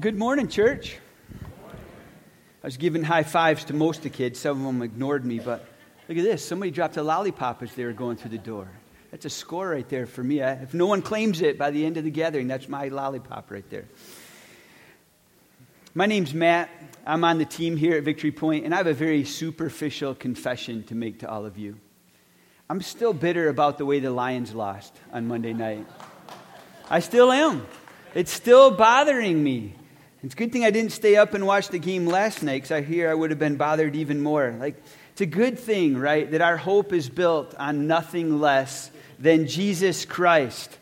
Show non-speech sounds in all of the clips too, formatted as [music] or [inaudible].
Well, good morning, church. I was giving high fives to most of the kids. Some of them ignored me, but look at this. Somebody dropped a lollipop as they were going through the door. That's a score right there for me. If no one claims it by the end of the gathering, that's my lollipop right there. My name's Matt. I'm on the team here at Victory Point, and I have a very superficial confession to make to all of you. I'm still bitter about the way the Lions lost on Monday night. I still am. It's still bothering me. It's a good thing I didn't stay up and watch the game last night because I hear I would have been bothered even more. Like, it's a good thing, right, that our hope is built on nothing less than Jesus Christ.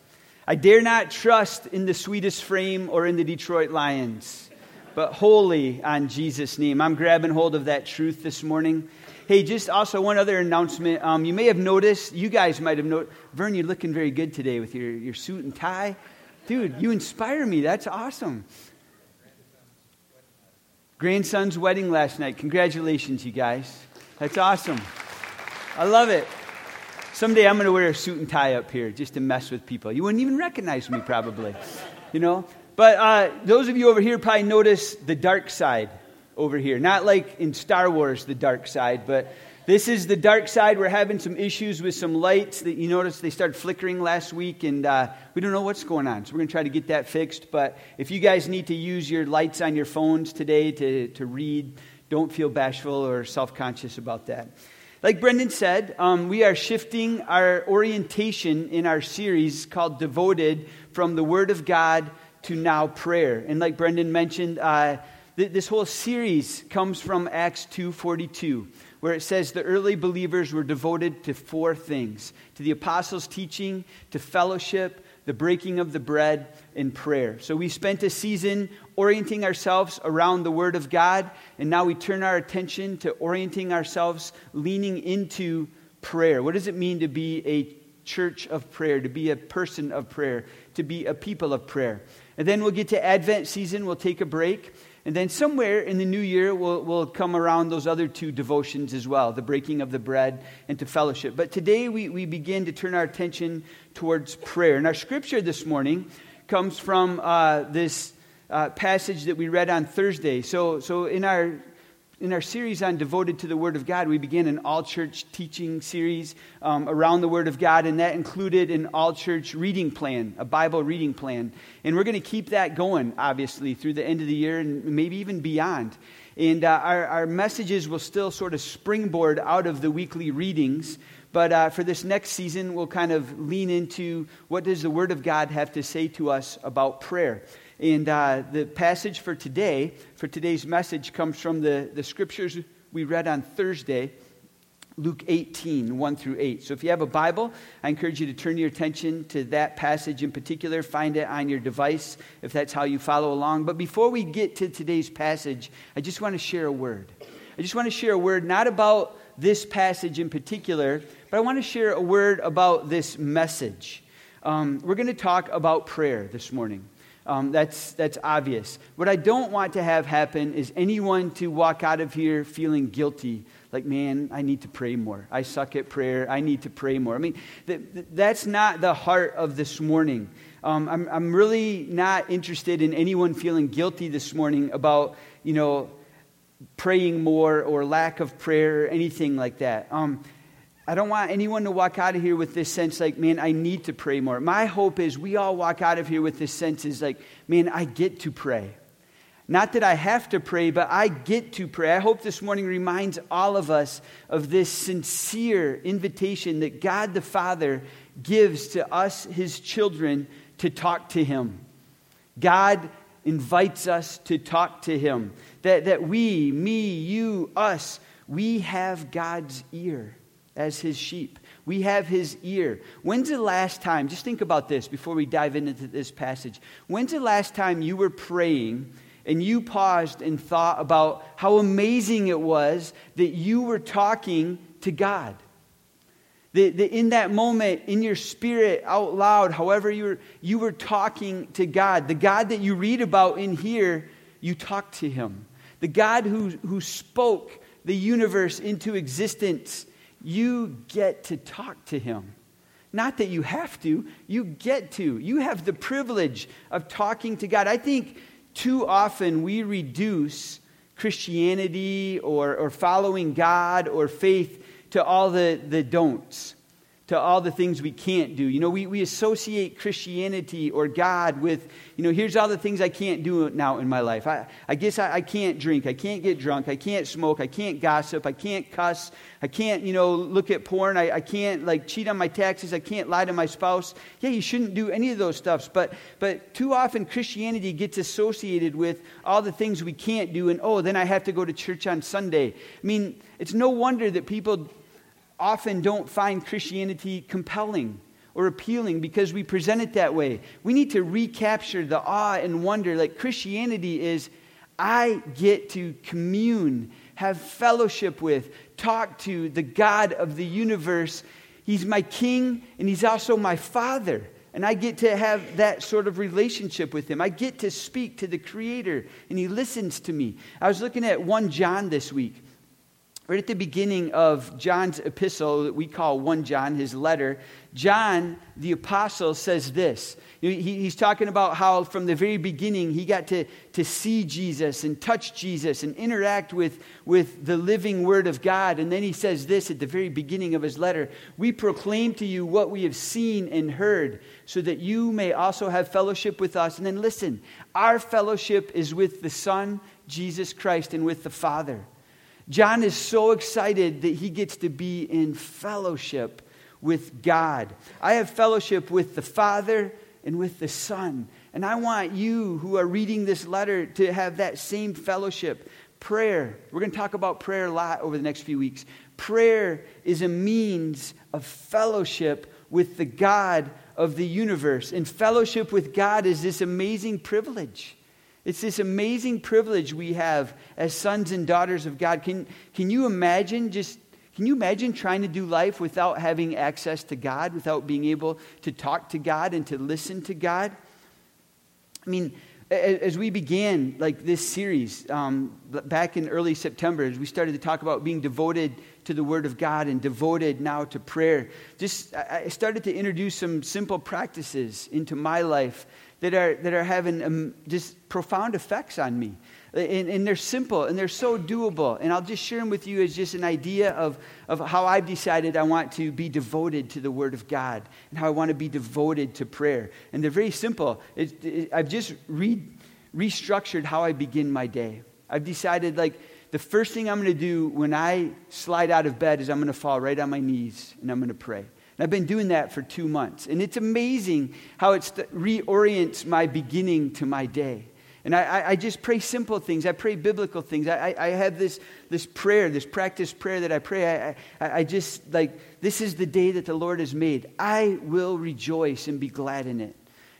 I dare not trust in the sweetest frame or in the Detroit Lions, but wholly on Jesus' name. I'm grabbing hold of that truth this morning. Hey, just also one other announcement. Um, you may have noticed, you guys might have noticed, Vern, you're looking very good today with your, your suit and tie. Dude, you inspire me. That's awesome. Grandson's wedding last night. Congratulations, you guys. That's awesome. I love it. Someday I'm going to wear a suit and tie up here just to mess with people. You wouldn't even recognize me, probably. You know? But uh, those of you over here probably notice the dark side over here. Not like in Star Wars, the dark side, but this is the dark side. We're having some issues with some lights that you noticed they started flickering last week, and uh, we don't know what's going on. So we're going to try to get that fixed. But if you guys need to use your lights on your phones today to, to read, don't feel bashful or self conscious about that. Like Brendan said, um, we are shifting our orientation in our series called Devoted from the Word of God to now prayer. And like Brendan mentioned, uh, th- this whole series comes from Acts 2:42 where it says the early believers were devoted to four things to the apostles' teaching, to fellowship, the breaking of the bread, and prayer. So we spent a season orienting ourselves around the Word of God, and now we turn our attention to orienting ourselves, leaning into prayer. What does it mean to be a church of prayer, to be a person of prayer, to be a people of prayer? And then we'll get to Advent season, we'll take a break. And then somewhere in the new year, we'll, we'll come around those other two devotions as well the breaking of the bread and to fellowship. But today, we, we begin to turn our attention towards prayer. And our scripture this morning comes from uh, this uh, passage that we read on Thursday. So, so in our in our series on Devoted to the Word of God, we began an all church teaching series um, around the Word of God, and that included an all church reading plan, a Bible reading plan. And we're going to keep that going, obviously, through the end of the year and maybe even beyond. And uh, our, our messages will still sort of springboard out of the weekly readings. But uh, for this next season, we'll kind of lean into what does the Word of God have to say to us about prayer. And uh, the passage for today, for today's message, comes from the, the scriptures we read on Thursday, Luke 18, 1 through 8. So if you have a Bible, I encourage you to turn your attention to that passage in particular. Find it on your device if that's how you follow along. But before we get to today's passage, I just want to share a word. I just want to share a word not about this passage in particular, but I want to share a word about this message. Um, we're going to talk about prayer this morning. Um, that's, that's obvious. What I don't want to have happen is anyone to walk out of here feeling guilty, like, man, I need to pray more. I suck at prayer. I need to pray more. I mean, th- th- that's not the heart of this morning. Um, I'm, I'm really not interested in anyone feeling guilty this morning about, you know, praying more or lack of prayer or anything like that. Um, I don't want anyone to walk out of here with this sense like, man, I need to pray more. My hope is we all walk out of here with this sense is like, man, I get to pray. Not that I have to pray, but I get to pray. I hope this morning reminds all of us of this sincere invitation that God the Father gives to us, his children, to talk to him. God invites us to talk to him. That, that we, me, you, us, we have God's ear as his sheep. We have his ear. When's the last time, just think about this before we dive into this passage. When's the last time you were praying and you paused and thought about how amazing it was that you were talking to God? That, that in that moment, in your spirit, out loud, however you were, you were talking to God. The God that you read about in here, you talked to him. The God who, who spoke the universe into existence you get to talk to him. Not that you have to, you get to. You have the privilege of talking to God. I think too often we reduce Christianity or, or following God or faith to all the, the don'ts to all the things we can't do. You know, we, we associate Christianity or God with, you know, here's all the things I can't do now in my life. I, I guess I, I can't drink. I can't get drunk. I can't smoke. I can't gossip. I can't cuss. I can't, you know, look at porn. I, I can't, like, cheat on my taxes. I can't lie to my spouse. Yeah, you shouldn't do any of those stuffs. But, but too often Christianity gets associated with all the things we can't do. And, oh, then I have to go to church on Sunday. I mean, it's no wonder that people often don't find Christianity compelling or appealing because we present it that way. We need to recapture the awe and wonder like Christianity is I get to commune, have fellowship with, talk to the God of the universe. He's my king and he's also my father. And I get to have that sort of relationship with him. I get to speak to the Creator, and he listens to me. I was looking at 1 John this week. Right at the beginning of John's epistle that we call 1 John, his letter, John, the apostle, says this. he's talking about how from the very beginning he got to, to see Jesus and touch Jesus and interact with, with the living word of God. And then he says this at the very beginning of his letter We proclaim to you what we have seen and heard, so that you may also have fellowship with us. And then listen, our fellowship is with the Son, Jesus Christ, and with the Father. John is so excited that he gets to be in fellowship with God. I have fellowship with the Father and with the Son. And I want you who are reading this letter to have that same fellowship. Prayer. We're going to talk about prayer a lot over the next few weeks. Prayer is a means of fellowship with the God of the universe. And fellowship with God is this amazing privilege. It's this amazing privilege we have as sons and daughters of God. Can, can you imagine just can you imagine trying to do life without having access to God, without being able to talk to God and to listen to God? I mean, as we began like this series um, back in early September, as we started to talk about being devoted to the Word of God and devoted now to prayer, just I started to introduce some simple practices into my life that are, that are having um, just profound effects on me. And, and, they're simple and they're so doable. And I'll just share them with you as just an idea of, of how I've decided I want to be devoted to the Word of God and how I want to be devoted to prayer. And they're very simple. It, it, I've just re, restructured how I begin my day. I've decided, like, the first thing I'm going to do when I slide out of bed is I'm going to fall right on my knees and I'm going to pray. I've been doing that for two months. And it's amazing how it reorients my beginning to my day. And I, I, just pray simple things. I pray biblical things. I, I, have this, this prayer, this practice prayer that I pray. I, I just, like, this is the day that the Lord has made. I will rejoice and be glad in it.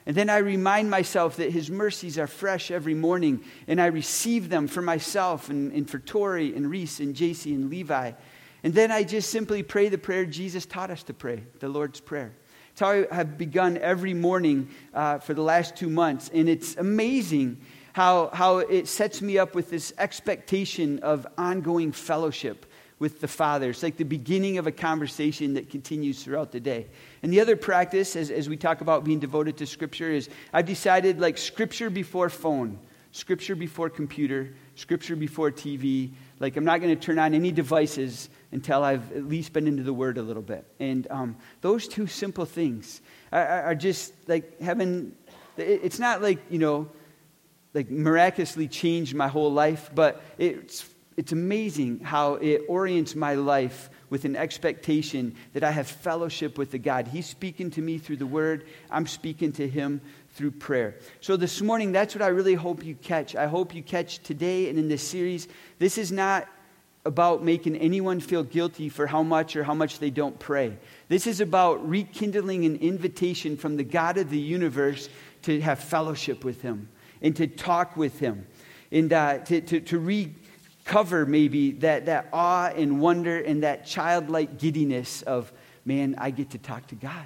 And then I remind myself that His mercies are fresh every morning, and I receive them for myself and, and for Tori and Reese and JC and Levi. And then I just simply pray the prayer Jesus taught us to pray, the Lord's Prayer. It's how I have begun every morning uh, for the last two months. And it's amazing how, how it sets me up with this expectation of ongoing fellowship with the Father. It's like the beginning of a conversation that continues throughout the day. And the other practice, as, as we talk about being devoted to Scripture, is I've decided like Scripture before phone, Scripture before computer, Scripture before TV. Like I'm not going to turn on any devices until I've at least been into the Word a little bit. And um, those two simple things are, are just like having, it's not like, you know, like miraculously changed my whole life, but it's, it's amazing how it orients my life with an expectation that I have fellowship with the God. He's speaking to me through the Word, I'm speaking to Him through prayer. So this morning, that's what I really hope you catch. I hope you catch today and in this series. This is not about making anyone feel guilty for how much or how much they don't pray. This is about rekindling an invitation from the God of the universe to have fellowship with Him and to talk with Him and uh, to, to, to recover maybe that, that awe and wonder and that childlike giddiness of, man, I get to talk to God.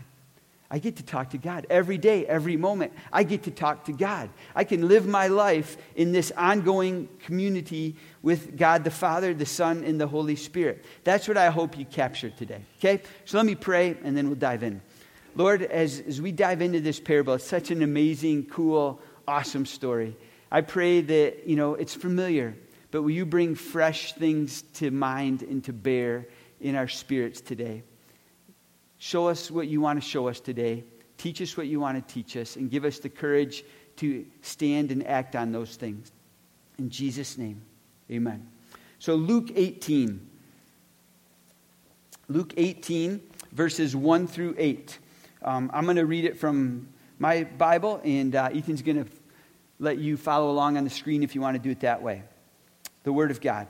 I get to talk to God every day, every moment. I get to talk to God. I can live my life in this ongoing community with God the Father, the Son, and the Holy Spirit. That's what I hope you capture today. Okay? So let me pray and then we'll dive in. Lord, as, as we dive into this parable, it's such an amazing, cool, awesome story. I pray that, you know, it's familiar, but will you bring fresh things to mind and to bear in our spirits today? Show us what you want to show us today. Teach us what you want to teach us, and give us the courage to stand and act on those things. In Jesus' name, amen. So, Luke 18. Luke 18, verses 1 through 8. Um, I'm going to read it from my Bible, and uh, Ethan's going to let you follow along on the screen if you want to do it that way. The Word of God.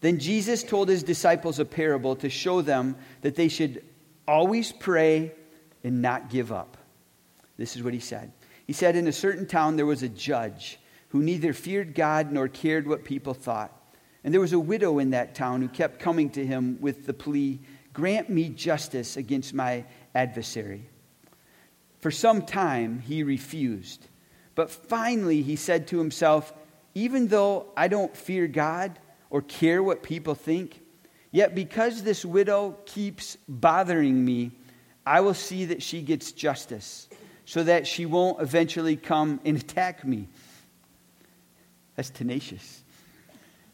Then Jesus told his disciples a parable to show them that they should always pray and not give up. This is what he said. He said, In a certain town there was a judge who neither feared God nor cared what people thought. And there was a widow in that town who kept coming to him with the plea, Grant me justice against my adversary. For some time he refused. But finally, he said to himself, Even though I don't fear God or care what people think, yet because this widow keeps bothering me, I will see that she gets justice so that she won't eventually come and [laughs] attack me. That's tenacious.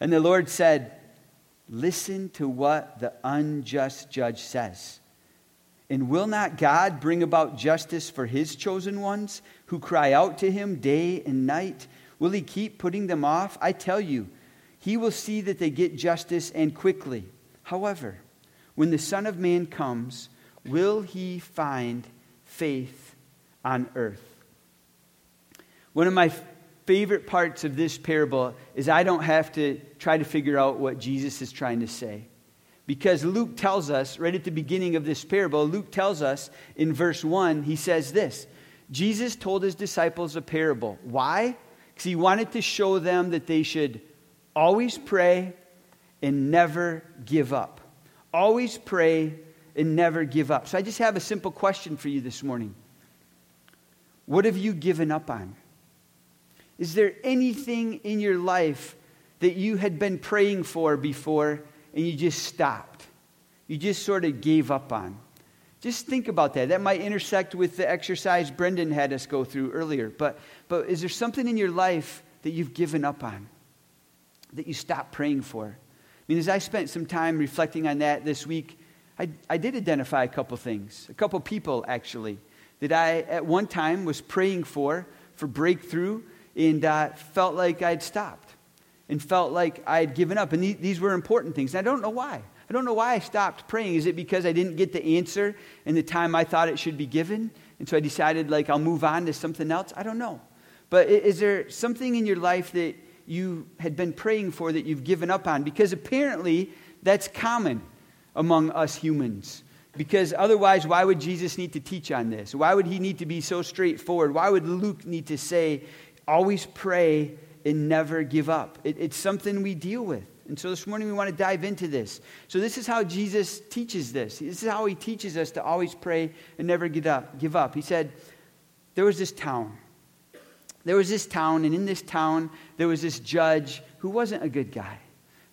And the Lord said, Listen to what the unjust judge says. And will not God bring about justice for his chosen ones who cry out to him day and night? Will he keep putting them off? I tell you, he will see that they get justice and quickly. However, when the Son of Man comes, will he find faith on earth? One of my favorite parts of this parable is I don't have to try to figure out what Jesus is trying to say. Because Luke tells us, right at the beginning of this parable, Luke tells us in verse 1, he says this Jesus told his disciples a parable. Why? Because he wanted to show them that they should always pray and never give up. Always pray and never give up. So I just have a simple question for you this morning. What have you given up on? Is there anything in your life that you had been praying for before and you just stopped? You just sort of gave up on? Just think about that. That might intersect with the exercise Brendan had us go through earlier. But, but is there something in your life that you've given up on, that you stopped praying for? I mean, as I spent some time reflecting on that this week, I, I did identify a couple things, a couple people actually, that I at one time was praying for, for breakthrough, and uh, felt like I'd stopped and felt like I'd given up. And these were important things. And I don't know why. I don't know why I stopped praying. Is it because I didn't get the answer in the time I thought it should be given? And so I decided, like, I'll move on to something else? I don't know. But is there something in your life that you had been praying for that you've given up on? Because apparently that's common among us humans. Because otherwise, why would Jesus need to teach on this? Why would he need to be so straightforward? Why would Luke need to say, always pray and never give up? It, it's something we deal with. And so this morning we want to dive into this. So this is how Jesus teaches this. This is how he teaches us to always pray and never give up. Give up. He said, there was this town. There was this town, and in this town there was this judge who wasn't a good guy.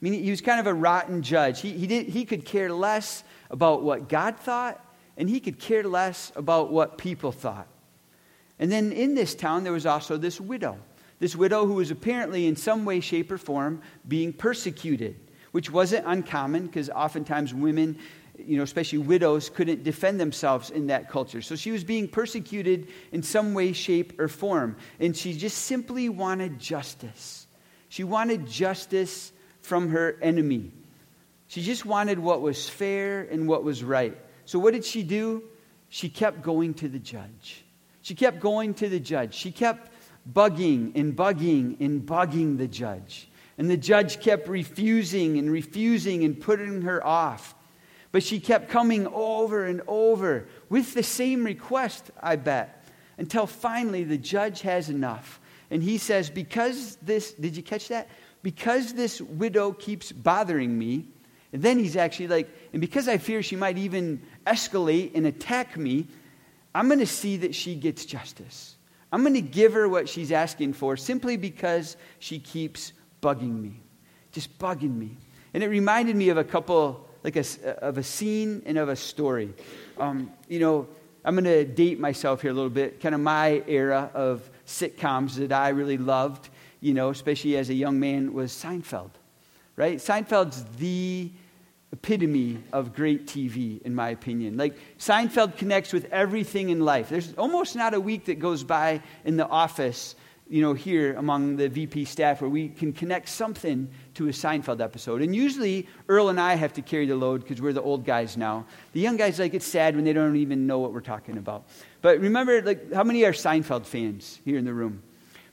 I mean, he was kind of a rotten judge. He, he, did, he could care less about what God thought, and he could care less about what people thought. And then in this town, there was also this widow. This widow who was apparently, in some way, shape, or form, being persecuted, which wasn't uncommon because oftentimes women, you know, especially widows, couldn't defend themselves in that culture. So she was being persecuted in some way, shape, or form. And she just simply wanted justice. She wanted justice from her enemy. She just wanted what was fair and what was right. So what did she do? She kept going to the judge. She kept going to the judge. She kept bugging and bugging and bugging the judge. And the judge kept refusing and refusing and putting her off. But she kept coming over and over with the same request, I bet, until finally the judge has enough. And he says, Because this, did you catch that? Because this widow keeps bothering me, and then he's actually like, and because I fear she might even escalate and attack me, I'm going to see that she gets justice. I'm going to give her what she's asking for simply because she keeps bugging me, just bugging me. And it reminded me of a couple, like a, of a scene and of a story. Um, you know, I'm going to date myself here a little bit, kind of my era of sitcoms that I really loved, you know, especially as a young man, was Seinfeld, right? Seinfeld's the epitome of great TV, in my opinion. Like, Seinfeld connects with everything in life. There's almost not a week that goes by in the office, you know, here among the VP staff where we can connect something to a Seinfeld episode. And usually, Earl and I have to carry the load because we're the old guys now. The young guys, like, it's sad when they don't even know what we're talking about. But remember, like, how many are Seinfeld fans here in the room?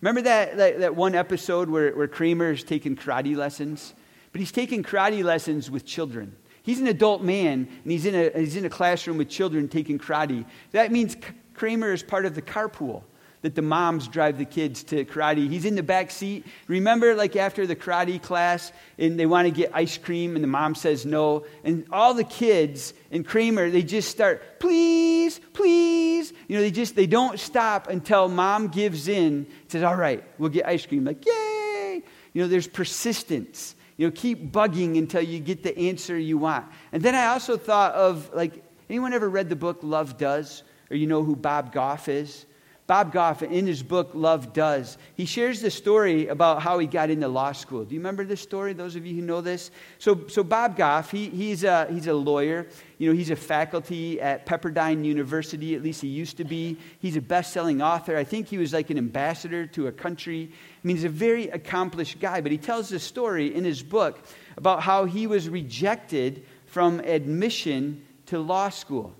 Remember that, that, that one episode where, where Kramer's taking karate lessons? But he's taking karate lessons with children. He's an adult man, and he's in a, he's in a classroom with children taking karate. That means Kramer is part of the carpool that the moms drive the kids to karate. He's in the back seat. Remember, like after the karate class, and they want to get ice cream, and the mom says no. And all the kids and Kramer, they just start, please, please. You know, they just, they don't stop until mom gives in, says, all right, we'll get ice cream. Like, yay! You know, there's persistence. You know, keep bugging until you get the answer you want. And then I also thought of, like, anyone ever read the book Love Does? Or you know who Bob Goff is? Bob Goff, in his book Love Does, he shares the story about how he got into law school. Do you remember this story, those of you who know this? So, so Bob Goff, he, he's, a, he's a lawyer. You know, he's a faculty at Pepperdine University, at least he used to be. He's a best-selling author. I think he was like an ambassador to a country. I mean, he's a very accomplished guy, but he tells this story in his book about how he was rejected from admission to law school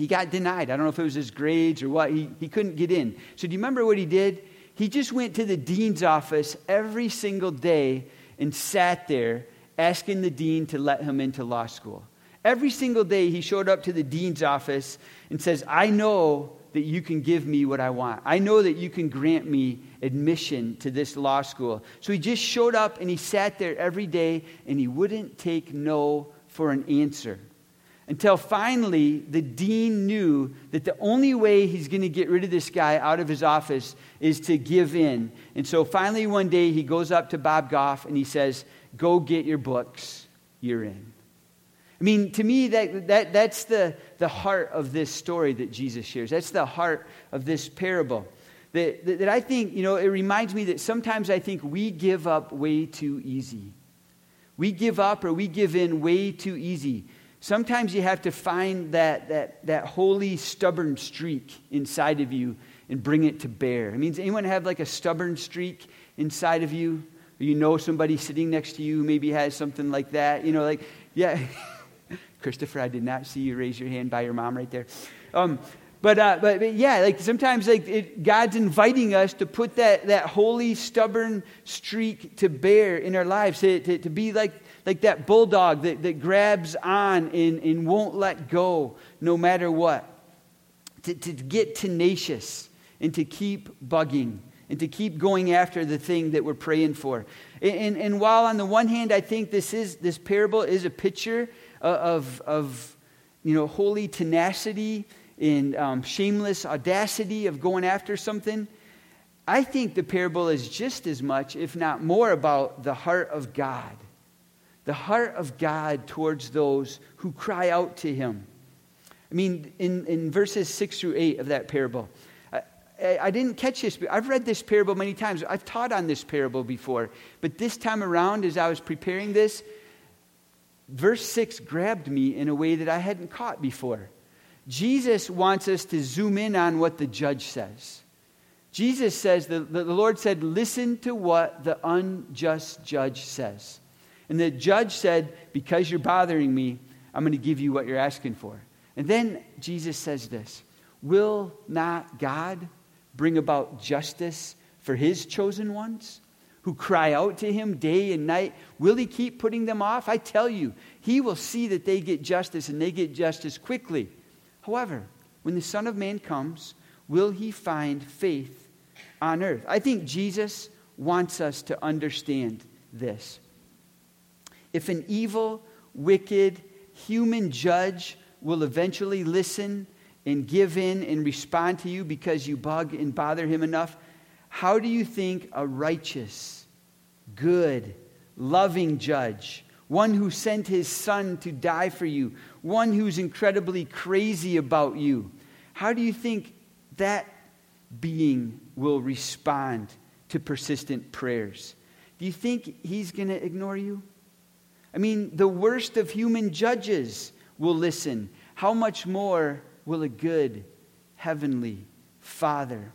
he got denied. I don't know if it was his grades or what. He, he couldn't get in. So, do you remember what he did? He just went to the dean's office every single day and sat there asking the dean to let him into law school. Every single day, he showed up to the dean's office and says, I know that you can give me what I want. I know that you can grant me admission to this law school. So he just showed up and he sat there every day and he wouldn't take no for an answer until finally the dean knew that the only way he's going to get rid of this guy out of his office is to give in. And so finally, one day, he goes up to Bob Goff and he says, Go get your books, you're in. I mean, to me, that, that, that's the, the heart of this story that Jesus shares. That's the heart of this parable. That, that, that I think, you know, it reminds me that sometimes I think we give up way too easy. We give up or we give in way too easy. Sometimes you have to find that, that, that holy, stubborn streak inside of you and bring it to bear. I mean, anyone have like a stubborn streak inside of you? Or you know somebody sitting next to you who maybe has something like that? You know, like, yeah. [laughs] Christopher, I did not see you raise your hand by your mom right there. Um, but, uh, but, but, yeah, like sometimes like it, God's inviting us to put that, that holy, stubborn streak to bear in our lives, to, to, to be like like that bulldog that, that grabs on and, and won't let go no matter what. To, to get tenacious and to keep bugging and to keep going after the thing that we're praying for. And, and, and, while on the one hand, I think this, is, this parable is a picture of, of you know, holy tenacity and um, shameless audacity of going after something, I think the parable is just as much, if not more, about the heart of God the heart of God towards those who cry out to him. I mean, in, in verses 6 through 8 of that parable, I, I, didn't catch this. I've read this parable many times. I've taught on this parable before. But this time around, as I was preparing this, verse 6 grabbed me in a way that I hadn't caught before. Jesus wants us to zoom in on what the judge says. Jesus says, the, the Lord said, listen to what the unjust judge says. And the judge said, Because you're bothering me, I'm going to give you what you're asking for. And then Jesus says this Will not God bring about justice for his chosen ones who cry out to him day and night? Will he keep putting them off? I tell you, he will see that they get justice and they get justice quickly. However, when the Son of Man comes, will he find faith on earth? I think Jesus wants us to understand this. If an evil, wicked, human judge will eventually listen and give in and respond to you because you bug and bother him enough, how do you think a righteous, good, loving judge, one who sent his son to die for you, one who's incredibly crazy about you, how do you think that being will respond to persistent prayers? Do you think he's going to ignore you? I mean, the worst of human judges will listen. How much more will a good heavenly Father?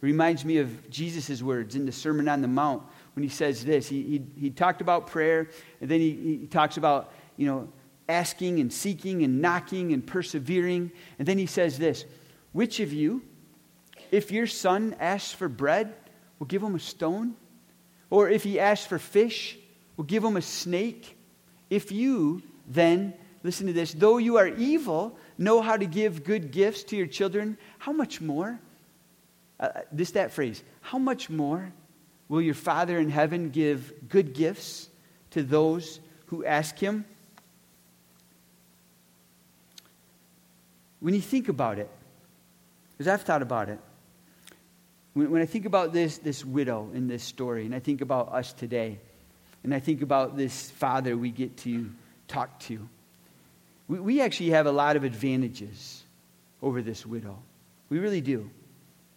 Reminds me of Jesus' words in the Sermon on the Mount when he says this. He, he, he talked about prayer, and then he, he talks about, you know, asking and seeking and knocking and persevering. And then he says this Which of you, if your son asks for bread, will give him a stone? Or if he asks for fish, will give him a snake? If you then, listen to this, though you are evil, know how to give good gifts to your children, how much more? Uh, uh, this, that phrase, how much more will your Father in heaven give good gifts to those who ask him? When you think about it, because I've thought about it, when, when I think about this, this widow in this story, and I think about us today, and I think about this father we get to talk to, we, we actually have a lot of advantages over this widow. We really do.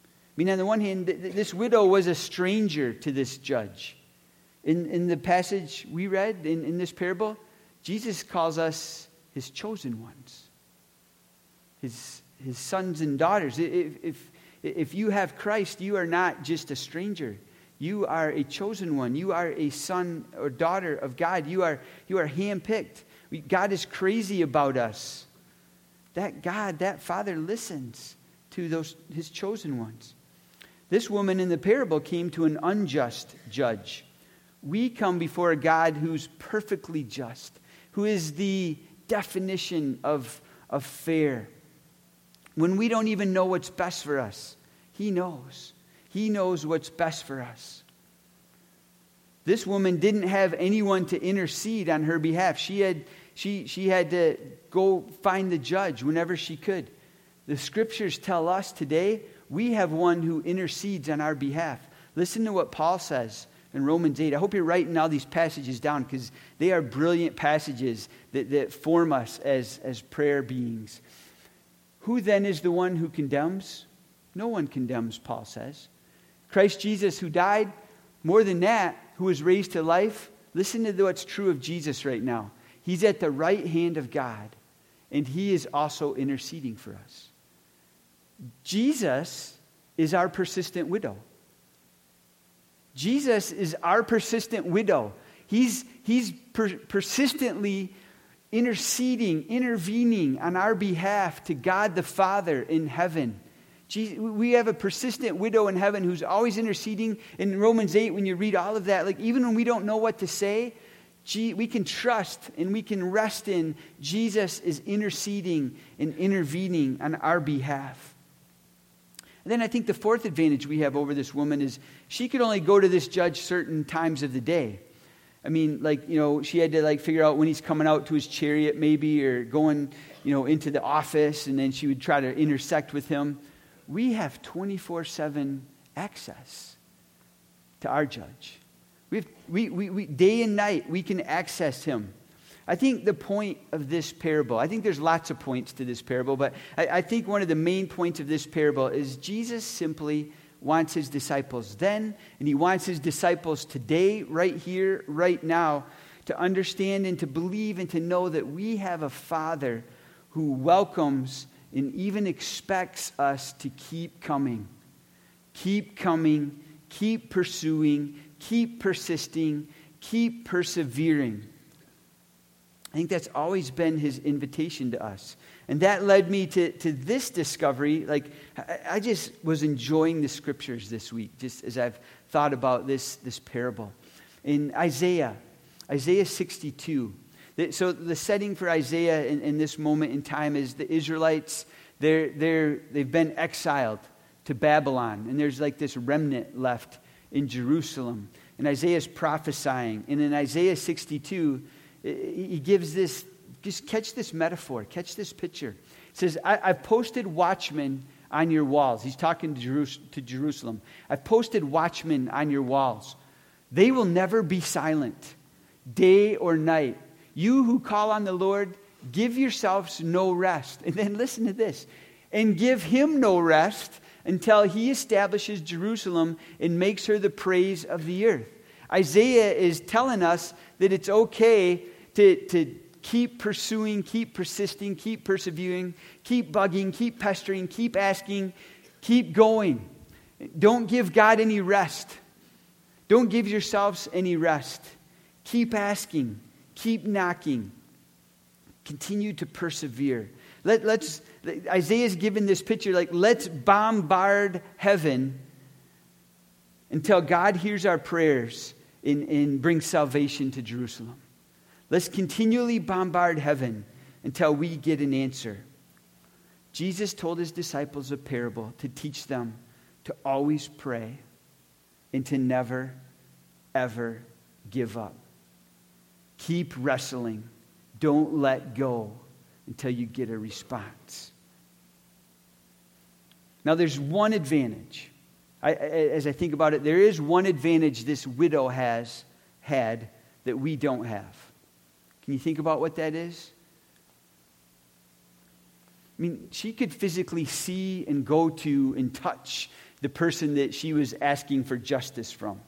I mean, on the one hand, this widow was a stranger to this judge. In, in the passage we read in, in this parable, Jesus calls us his chosen ones, his, his sons and daughters. If, if, if you have Christ, you are not just a stranger. You are a chosen one. You are a son or daughter of God. You are, you are handpicked. God is crazy about us. That God, that Father listens to those, his chosen ones. This woman in the parable came to an unjust judge. We come before a God who's perfectly just, who is the definition of, of fair. When we don't even know what's best for us, He knows. He knows what's best for us. This woman didn't have anyone to intercede on her behalf. She had, she, she had to go find the judge whenever she could. The scriptures tell us today we have one who intercedes on our behalf. Listen to what Paul says in Romans 8. I hope you're writing all these passages down because they are brilliant passages that, that form us as, as prayer beings. Who then is the one who condemns? No one condemns, Paul says. Christ Jesus, who died, more than that, who was raised to life. Listen to what's true of Jesus right now. He's at the right hand of God, and he is also interceding for us. Jesus is our persistent widow. Jesus is our persistent widow. He's, he's per- persistently interceding, intervening on our behalf to God the Father in heaven. Jesus, we have a persistent widow in heaven who's always interceding. In Romans 8, when you read all of that, like even when we don't know what to say, we can trust and we can rest in Jesus is interceding and intervening on our behalf. And then I think the fourth advantage we have over this woman is she could only go to this judge certain times of the day. I mean, like, you know, she had to like figure out when he's coming out to his chariot maybe or going, you know, into the office and then she would try to intersect with him we have 24 7 access to our judge. We, have, we, we, we, day and night, we can access him. I think the point of this parable, I think there's lots of points to this parable, but I, I think one of the main points of this parable is Jesus simply wants his disciples then, and he wants his disciples today, right here, right now, to understand and to believe and to know that we have a Father who welcomes and even expects us to keep coming. Keep coming, keep pursuing, keep persisting, keep persevering. I think that's always been his invitation to us. And that led me to, to this discovery. Like, I, just was enjoying the scriptures this week, just as I've thought about this, this parable. In Isaiah, Isaiah 62, so the setting for Isaiah in, in this moment in time is the Israelites, they're, they're, they've been exiled to Babylon, and there's like this remnant left in Jerusalem. And Isaiah's prophesying. And in Isaiah 62, he gives this, just catch this metaphor, catch this picture. He says, I, have posted watchmen on your walls. He's talking to, to Jerusalem. I've posted watchmen on your walls. They will never be silent, day or night. You who call on the Lord, give yourselves no rest. And then listen to this and give him no rest until he establishes Jerusalem and makes her the praise of the earth. Isaiah is telling us that it's okay to, to keep pursuing, keep persisting, keep persevering, keep bugging, keep pestering, keep asking, keep going. Don't give God any rest. Don't give yourselves any rest. Keep asking, keep knocking, continue to persevere. Let, let's, Isaiah's given this picture like, let's bombard heaven until God hears our prayers and, and brings salvation to Jerusalem. Let's continually bombard heaven until we get an answer. Jesus told his disciples a parable to teach them to always pray and to never, ever give up. Keep wrestling. Don't let go until you get a response. Now, there's one advantage. I, as I think about it, there is one advantage this widow has had that we don't have. Can you think about what that is? I mean, she could physically see and go to and touch the person that she was asking for justice from.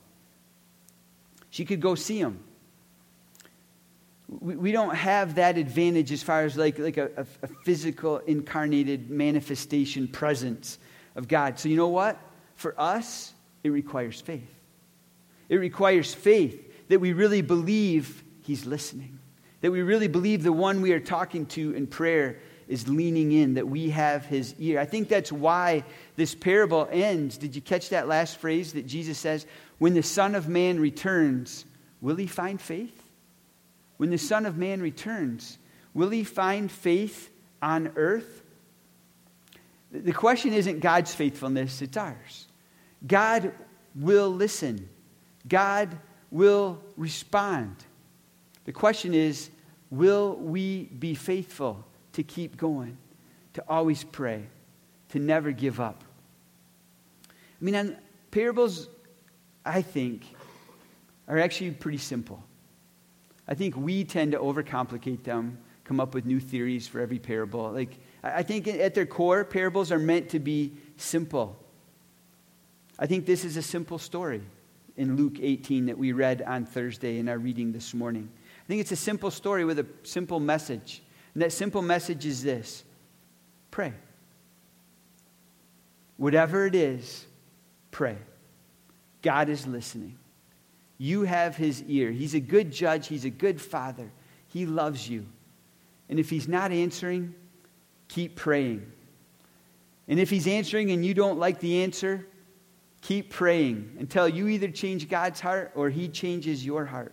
She could go see him. We, we don't have that advantage as far as like, like a, a, a physical, incarnated manifestation presence of God. So, you know what? For us, it requires faith. It requires faith that we really believe He's listening, that we really believe the one we are talking to in prayer is leaning in, that we have His ear. I think that's why this parable ends. Did you catch that last phrase that Jesus says? When the Son of Man returns, will He find faith? When the Son of Man returns, will He find faith on earth? The question isn't God's faithfulness, it's ours. God will listen, God will respond. The question is will we be faithful to keep going, to always pray, to never give up? I mean, parables, I think, are actually pretty simple. I think we tend to overcomplicate them, come up with new theories for every parable. Like, I think at their core, parables are meant to be simple. I think this is a simple story in Luke 18 that we read on Thursday in our reading this morning. I think it's a simple story with a simple message. And that simple message is this pray. Whatever it is, pray. God is listening. You have his ear. He's a good judge, he's a good father. He loves you. And if he's not answering, keep praying. And if he's answering and you don't like the answer, keep praying until you either change God's heart or he changes your heart.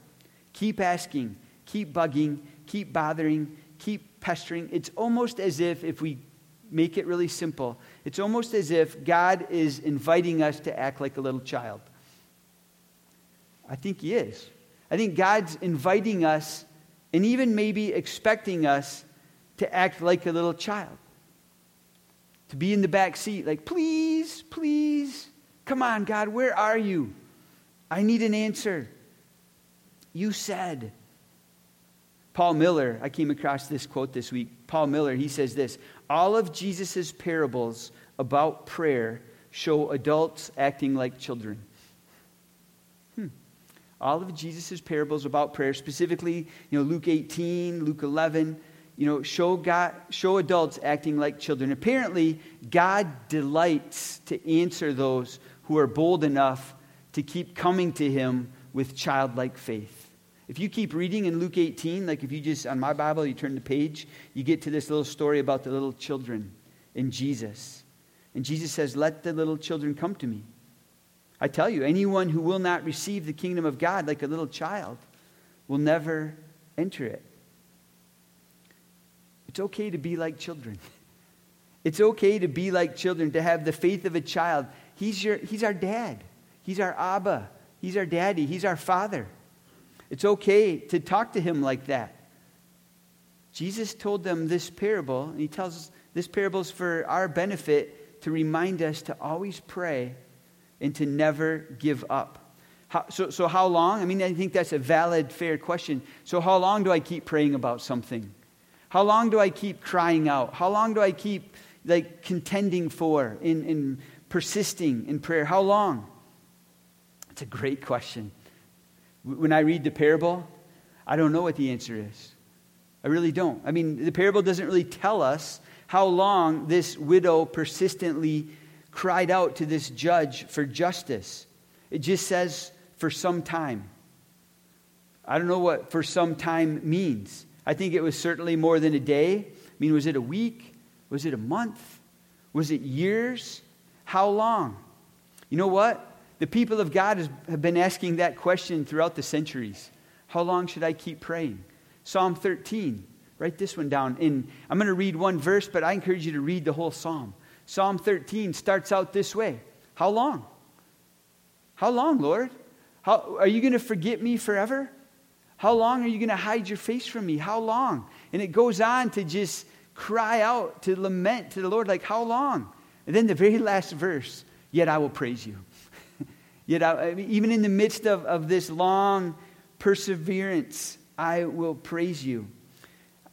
Keep asking, keep bugging, keep bothering, keep pestering. It's almost as if, if we make it really simple, it's almost as if God is inviting us to act like a little child. I think He is. I think God's inviting us and even maybe expecting us to act like a little child. To be in the back seat, like, please, please, come on, God, where are you? I need an answer. You said. Paul Miller, I came across this quote this week. Paul Miller, he says this All of Jesus' parables about prayer show adults acting like children. All of Jesus' parables about prayer, specifically, you know, Luke 18, Luke 11, you know, show, God, show adults acting like children. Apparently, God delights to answer those who are bold enough to keep coming to Him with childlike faith. If you keep reading in Luke 18, like if you just, on my Bible, you turn the page, you get to this little story about the little children in Jesus. And Jesus says, Let the little children come to me. I tell you, anyone who will not receive the kingdom of God like a little child will never enter it. It's okay to be like children. [laughs] It's okay to be like children, to have the faith of a child. He's, your, he's our dad. He's our Abba. He's our daddy. He's our father. It's okay to talk to him like that. Jesus told them this parable, and he tells us this parable is for our benefit to remind us to always pray and to never give up. How, so, so, how long? I mean, I think that's a valid, fair question. So, how long do I keep praying about something? How long do I keep crying out? How long do I keep like contending for in, in persisting in prayer? How long? It's a great question. When I read the parable, I don't know what the answer is. I really don't. I mean, the parable doesn't really tell us how long this widow persistently cried out to this judge for justice. It just says for some time. I don't know what for some time means. I think it was certainly more than a day. I mean, was it a week? Was it a month? Was it years? How long? You know what? The people of God have been asking that question throughout the centuries. How long should I keep praying? Psalm 13. Write this one down. And I'm going to read one verse, but I encourage you to read the whole psalm. Psalm 13 starts out this way How long? How long, Lord? How, are you going to forget me forever? How long are you going to hide your face from me? How long? And it goes on to just cry out, to lament to the Lord, like, How long? And then the very last verse, Yet I will praise you. [laughs] Yet, I, even in the midst of, of this long perseverance, I will praise you.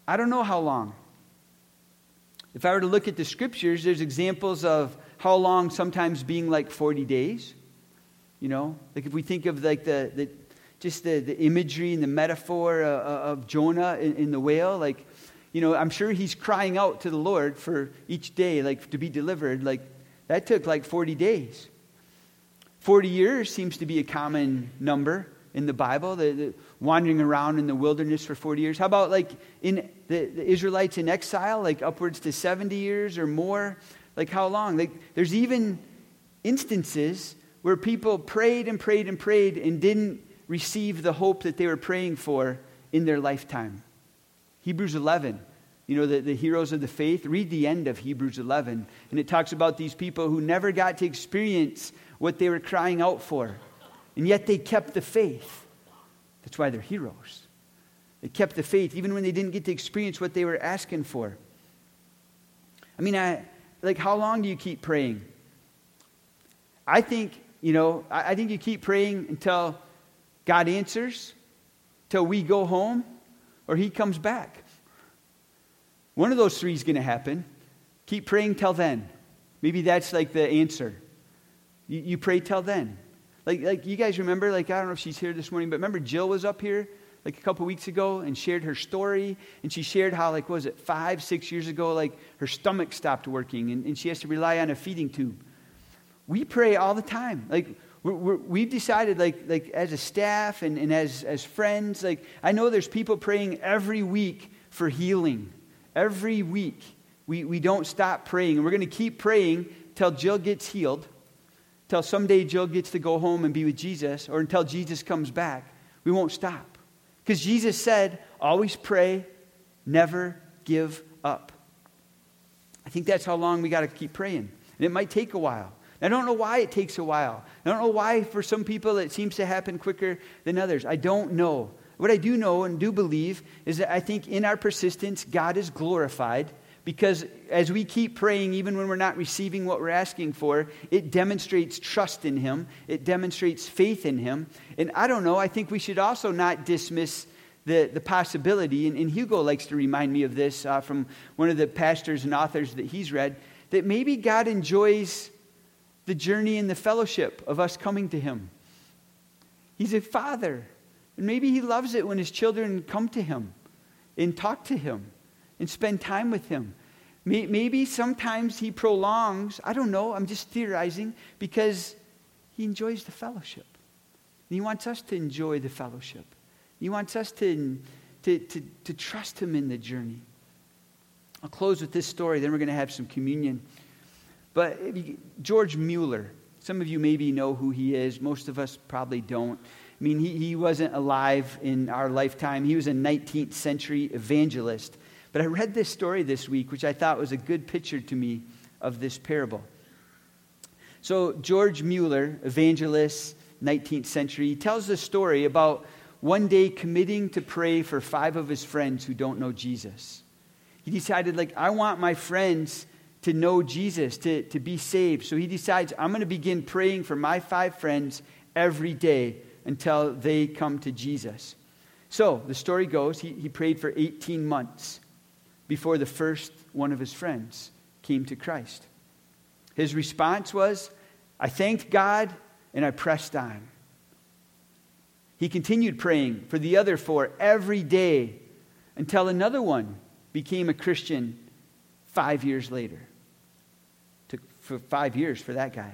I don't know how long. If I were to look at the scriptures, there's examples of how long sometimes being like 40 days. You know, like if we think of like the, the just the, the imagery and the metaphor uh, uh, of Jonah in, in the whale, like, you know, I'm sure he's crying out to the Lord for each day, like to be delivered. Like that took like 40 days. 40 years seems to be a common number in the Bible, the, the wandering around in the wilderness for 40 years. How about like in the, the Israelites in exile, like upwards to 70 years or more? Like how long? Like there's even instances where people prayed and prayed and prayed and didn't receive the hope that they were praying for in their lifetime. Hebrews 11 you know, the, the heroes of the faith, read the end of Hebrews 11. And it talks about these people who never got to experience what they were crying out for. And yet they kept the faith. That's why they're heroes. They kept the faith even when they didn't get to experience what they were asking for. I mean, I, like, how long do you keep praying? I think, you know, I, I think you keep praying until God answers, till we go home, or He comes back. One of those three is going to happen. Keep praying till then. Maybe that's like the answer. You, you pray till then. Like, like you guys remember, like, I don't know if she's here this morning, but remember Jill was up here like a couple weeks ago and shared her story. And she shared how, like, was it five, six years ago, like her stomach stopped working and, and she has to rely on a feeding tube. We pray all the time. Like, we have decided, like, like as a staff and, and as, as friends, like, I know there's people praying every week for healing Every week, we, we don't stop praying. And we're going to keep praying till Jill gets healed, till someday Jill gets to go home and be with Jesus, or until Jesus comes back. We won't stop. Because Jesus said, always pray, never give up. I think that's how long we got to keep praying. And it might take a while. I don't know why it takes a while. I don't know why for some people it seems to happen quicker than others. I don't know. What I do know and do believe is that I think in our persistence, God is glorified because as we keep praying, even when we're not receiving what we're asking for, it demonstrates trust in Him, it demonstrates faith in Him. And I don't know, I think we should also not dismiss the, the possibility, and, and Hugo likes to remind me of this uh, from one of the pastors and authors that he's read, that maybe God enjoys the journey and the fellowship of us coming to Him. He's a father. And maybe he loves it when his children come to him and talk to him and spend time with him. Maybe sometimes he prolongs, I don't know, I'm just theorizing, because he enjoys the fellowship. He wants us to enjoy the fellowship. He wants us to, to, to, to trust him in the journey. I'll close with this story, then we're going to have some communion. But George Mueller, some of you maybe know who he is, most of us probably don't. I mean, he, he wasn't alive in our lifetime. He was a 19th century evangelist. But I read this story this week, which I thought was a good picture to me of this parable. So, George Mueller, evangelist, 19th century, he tells the story about one day committing to pray for five of his friends who don't know Jesus. He decided, like, I want my friends to know Jesus, to, to be saved. So he decides, I'm going to begin praying for my five friends every day until they come to Jesus. So the story goes he, he prayed for 18 months before the first one of his friends came to Christ. His response was, I thanked God and I pressed on. He continued praying for the other four every day until another one became a Christian five years later. Took for five years for that guy.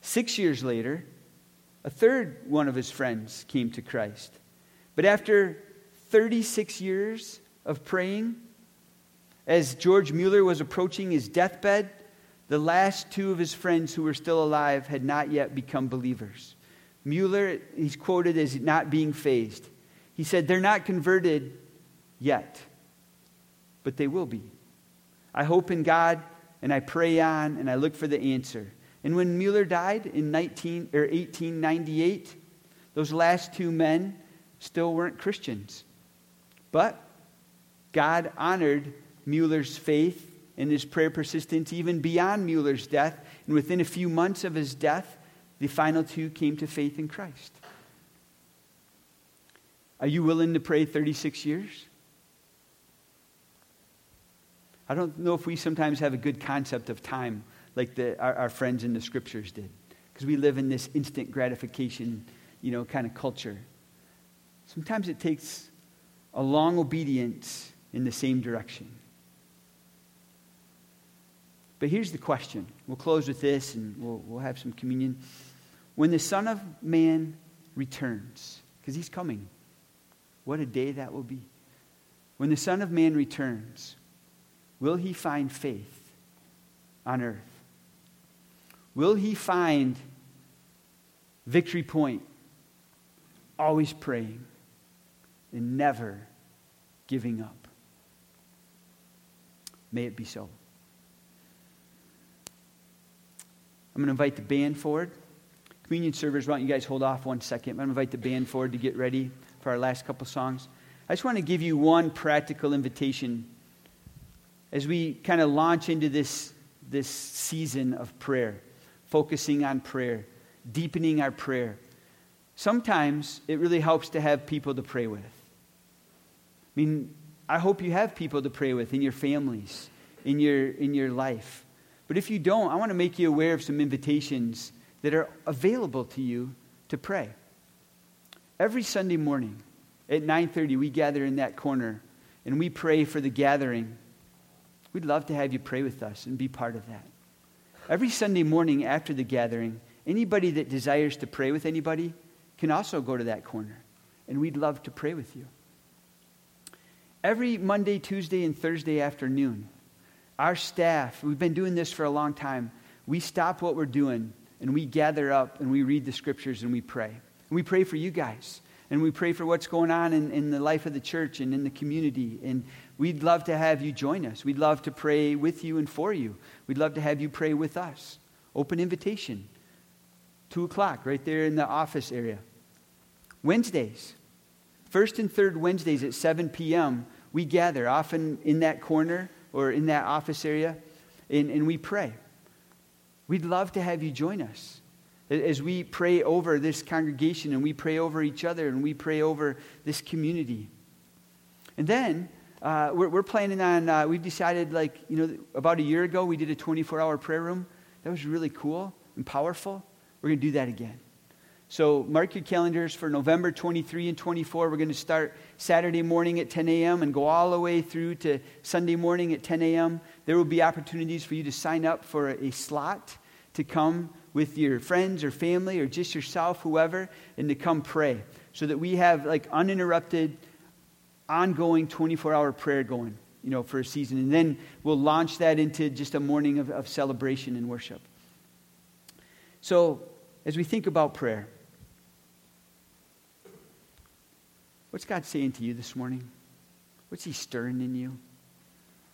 Six years later, a third one of his friends came to Christ. But after 36 years of praying, as George Mueller was approaching his deathbed, the last two of his friends who were still alive had not yet become believers. Mueller, he's quoted as not being fazed. He said, They're not converted yet, but they will be. I hope in God and I pray on and I look for the answer. And when Mueller died in 19, or 1898, those last two men still weren't Christians. But God honored Mueller's faith and his prayer persistence even beyond Mueller's death. And within a few months of his death, the final two came to faith in Christ. Are you willing to pray 36 years? I don't know if we sometimes have a good concept of time like the, our, our friends in the scriptures did. Because we live in this instant gratification, you know, kind of culture. Sometimes it takes a long obedience in the same direction. But here's the question. We'll close with this and we'll, we'll have some communion. When the Son of Man returns, because he's coming, what a day that will be. When the Son of Man returns, will he find faith on earth? Will he find Victory Point always praying and never giving up? May it be so. I'm going to invite the band forward. Communion servers, why don't you guys hold off one second? I'm going to invite the band forward to get ready for our last couple songs. I just want to give you one practical invitation as we kind of launch into this, this season of prayer focusing on prayer, deepening our prayer. Sometimes it really helps to have people to pray with. I mean, I hope you have people to pray with in your families, in your, in your life. But if you don't, I want to make you aware of some invitations that are available to you to pray. Every Sunday morning at 9:30 we gather in that corner and we pray for the gathering. We'd love to have you pray with us and be part of that. Every Sunday morning after the gathering, anybody that desires to pray with anybody can also go to that corner, and we'd love to pray with you. Every Monday, Tuesday, and Thursday afternoon, our staff, we've been doing this for a long time, we stop what we're doing and we gather up and we read the scriptures and we pray. And we pray for you guys. And we pray for what's going on in, in the life of the church and in the community. And we'd love to have you join us. We'd love to pray with you and for you. We'd love to have you pray with us. Open invitation. Two o'clock, right there in the office area. Wednesdays, first and third Wednesdays at 7 p.m., we gather, often in that corner or in that office area, and, and we pray. We'd love to have you join us as we pray over this congregation and we pray over each other and we pray over this community. And then uh, we're, we're, planning on, uh, we've decided, like, you know, about a year ago, we did a 24 hour prayer room. That was really cool and powerful. We're going to do that again. So mark your calendars for November 23 and 24. We're going to start Saturday morning at 10 a.m. and go all the way through to Sunday morning at 10 a.m. There will be opportunities for you to sign up for a slot to come with your friends or family or just yourself, whoever, and to come pray so that we have like uninterrupted, ongoing 24 hour prayer going, you know, for a season. And then we'll launch that into just a morning of, of celebration and worship. So, as we think about prayer, what's God saying to you this morning? What's He stirring in you?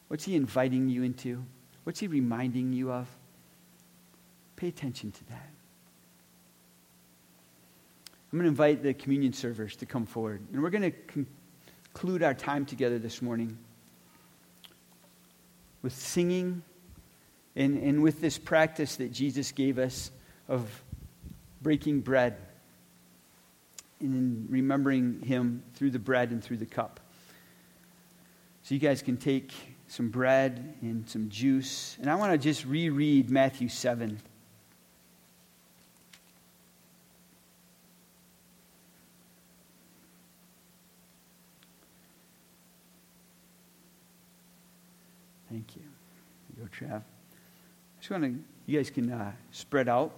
What's He inviting you into? What's He reminding you of? Pay attention to that. I'm going to invite the communion servers to come forward. And we're going to conclude our time together this morning with singing and, and with this practice that Jesus gave us of breaking bread in remembering him through the bread and through the cup. So you guys can take some bread and some juice. And I want to just reread Matthew 7. Thank you. Go, Trav. I just want to, you guys can uh, spread out.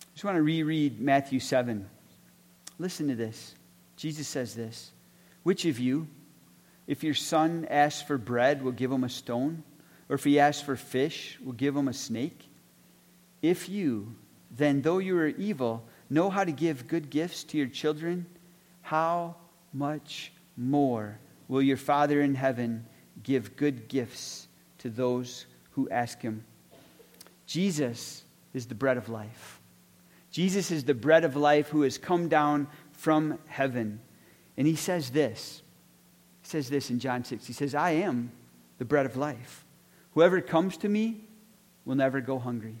I just want to reread Matthew 7. Listen to this. Jesus says this Which of you, if your son asks for bread, will give him a stone? Or if he asks for fish, will give him a snake? If you, then, though you are evil, know how to give good gifts to your children, how much more will your Father in heaven give good gifts to those who ask him? Jesus is the bread of life. Jesus is the bread of life who has come down from heaven. And he says this says this in John 6. He says, I am the bread of life. Whoever comes to me will never go hungry.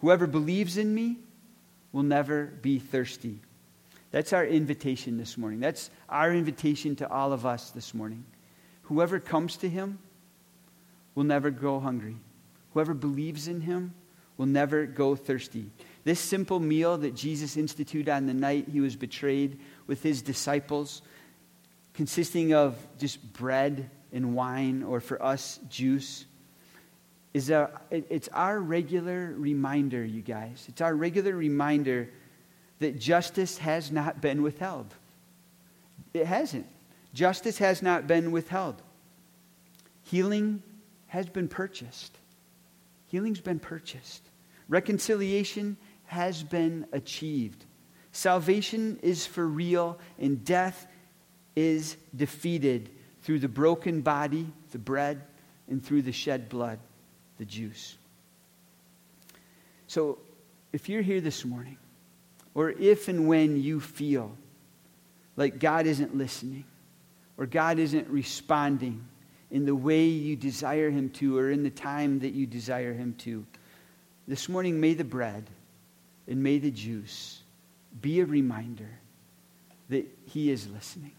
Whoever believes in me will never be thirsty. That's our invitation this morning. That's our invitation to all of us this morning. Whoever comes to him will never go hungry. Whoever believes in him will never go thirsty. This simple meal that Jesus instituted on the night he was betrayed with his disciples consisting of just bread and wine, or for us, juice, is a, it's our regular reminder, you guys. It's our regular reminder that justice has not been withheld. It hasn't. Justice has not been withheld. Healing has been purchased. Healing's been purchased. Reconciliation has been achieved. Salvation is for real, and death is defeated through the broken body, the bread, and through the shed blood, the juice. So, if you're here this morning, or if and when you feel like God isn't listening, or God isn't responding in the way you desire Him to, or in the time that you desire Him to, this morning, may the bread and may the juice be a reminder that He is listening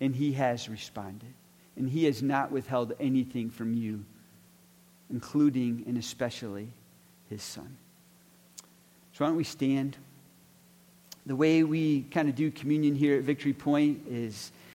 and he has responded. And he has not withheld anything from you, including and especially his son. So, why don't we stand? The way we kind of do communion here at Victory Point is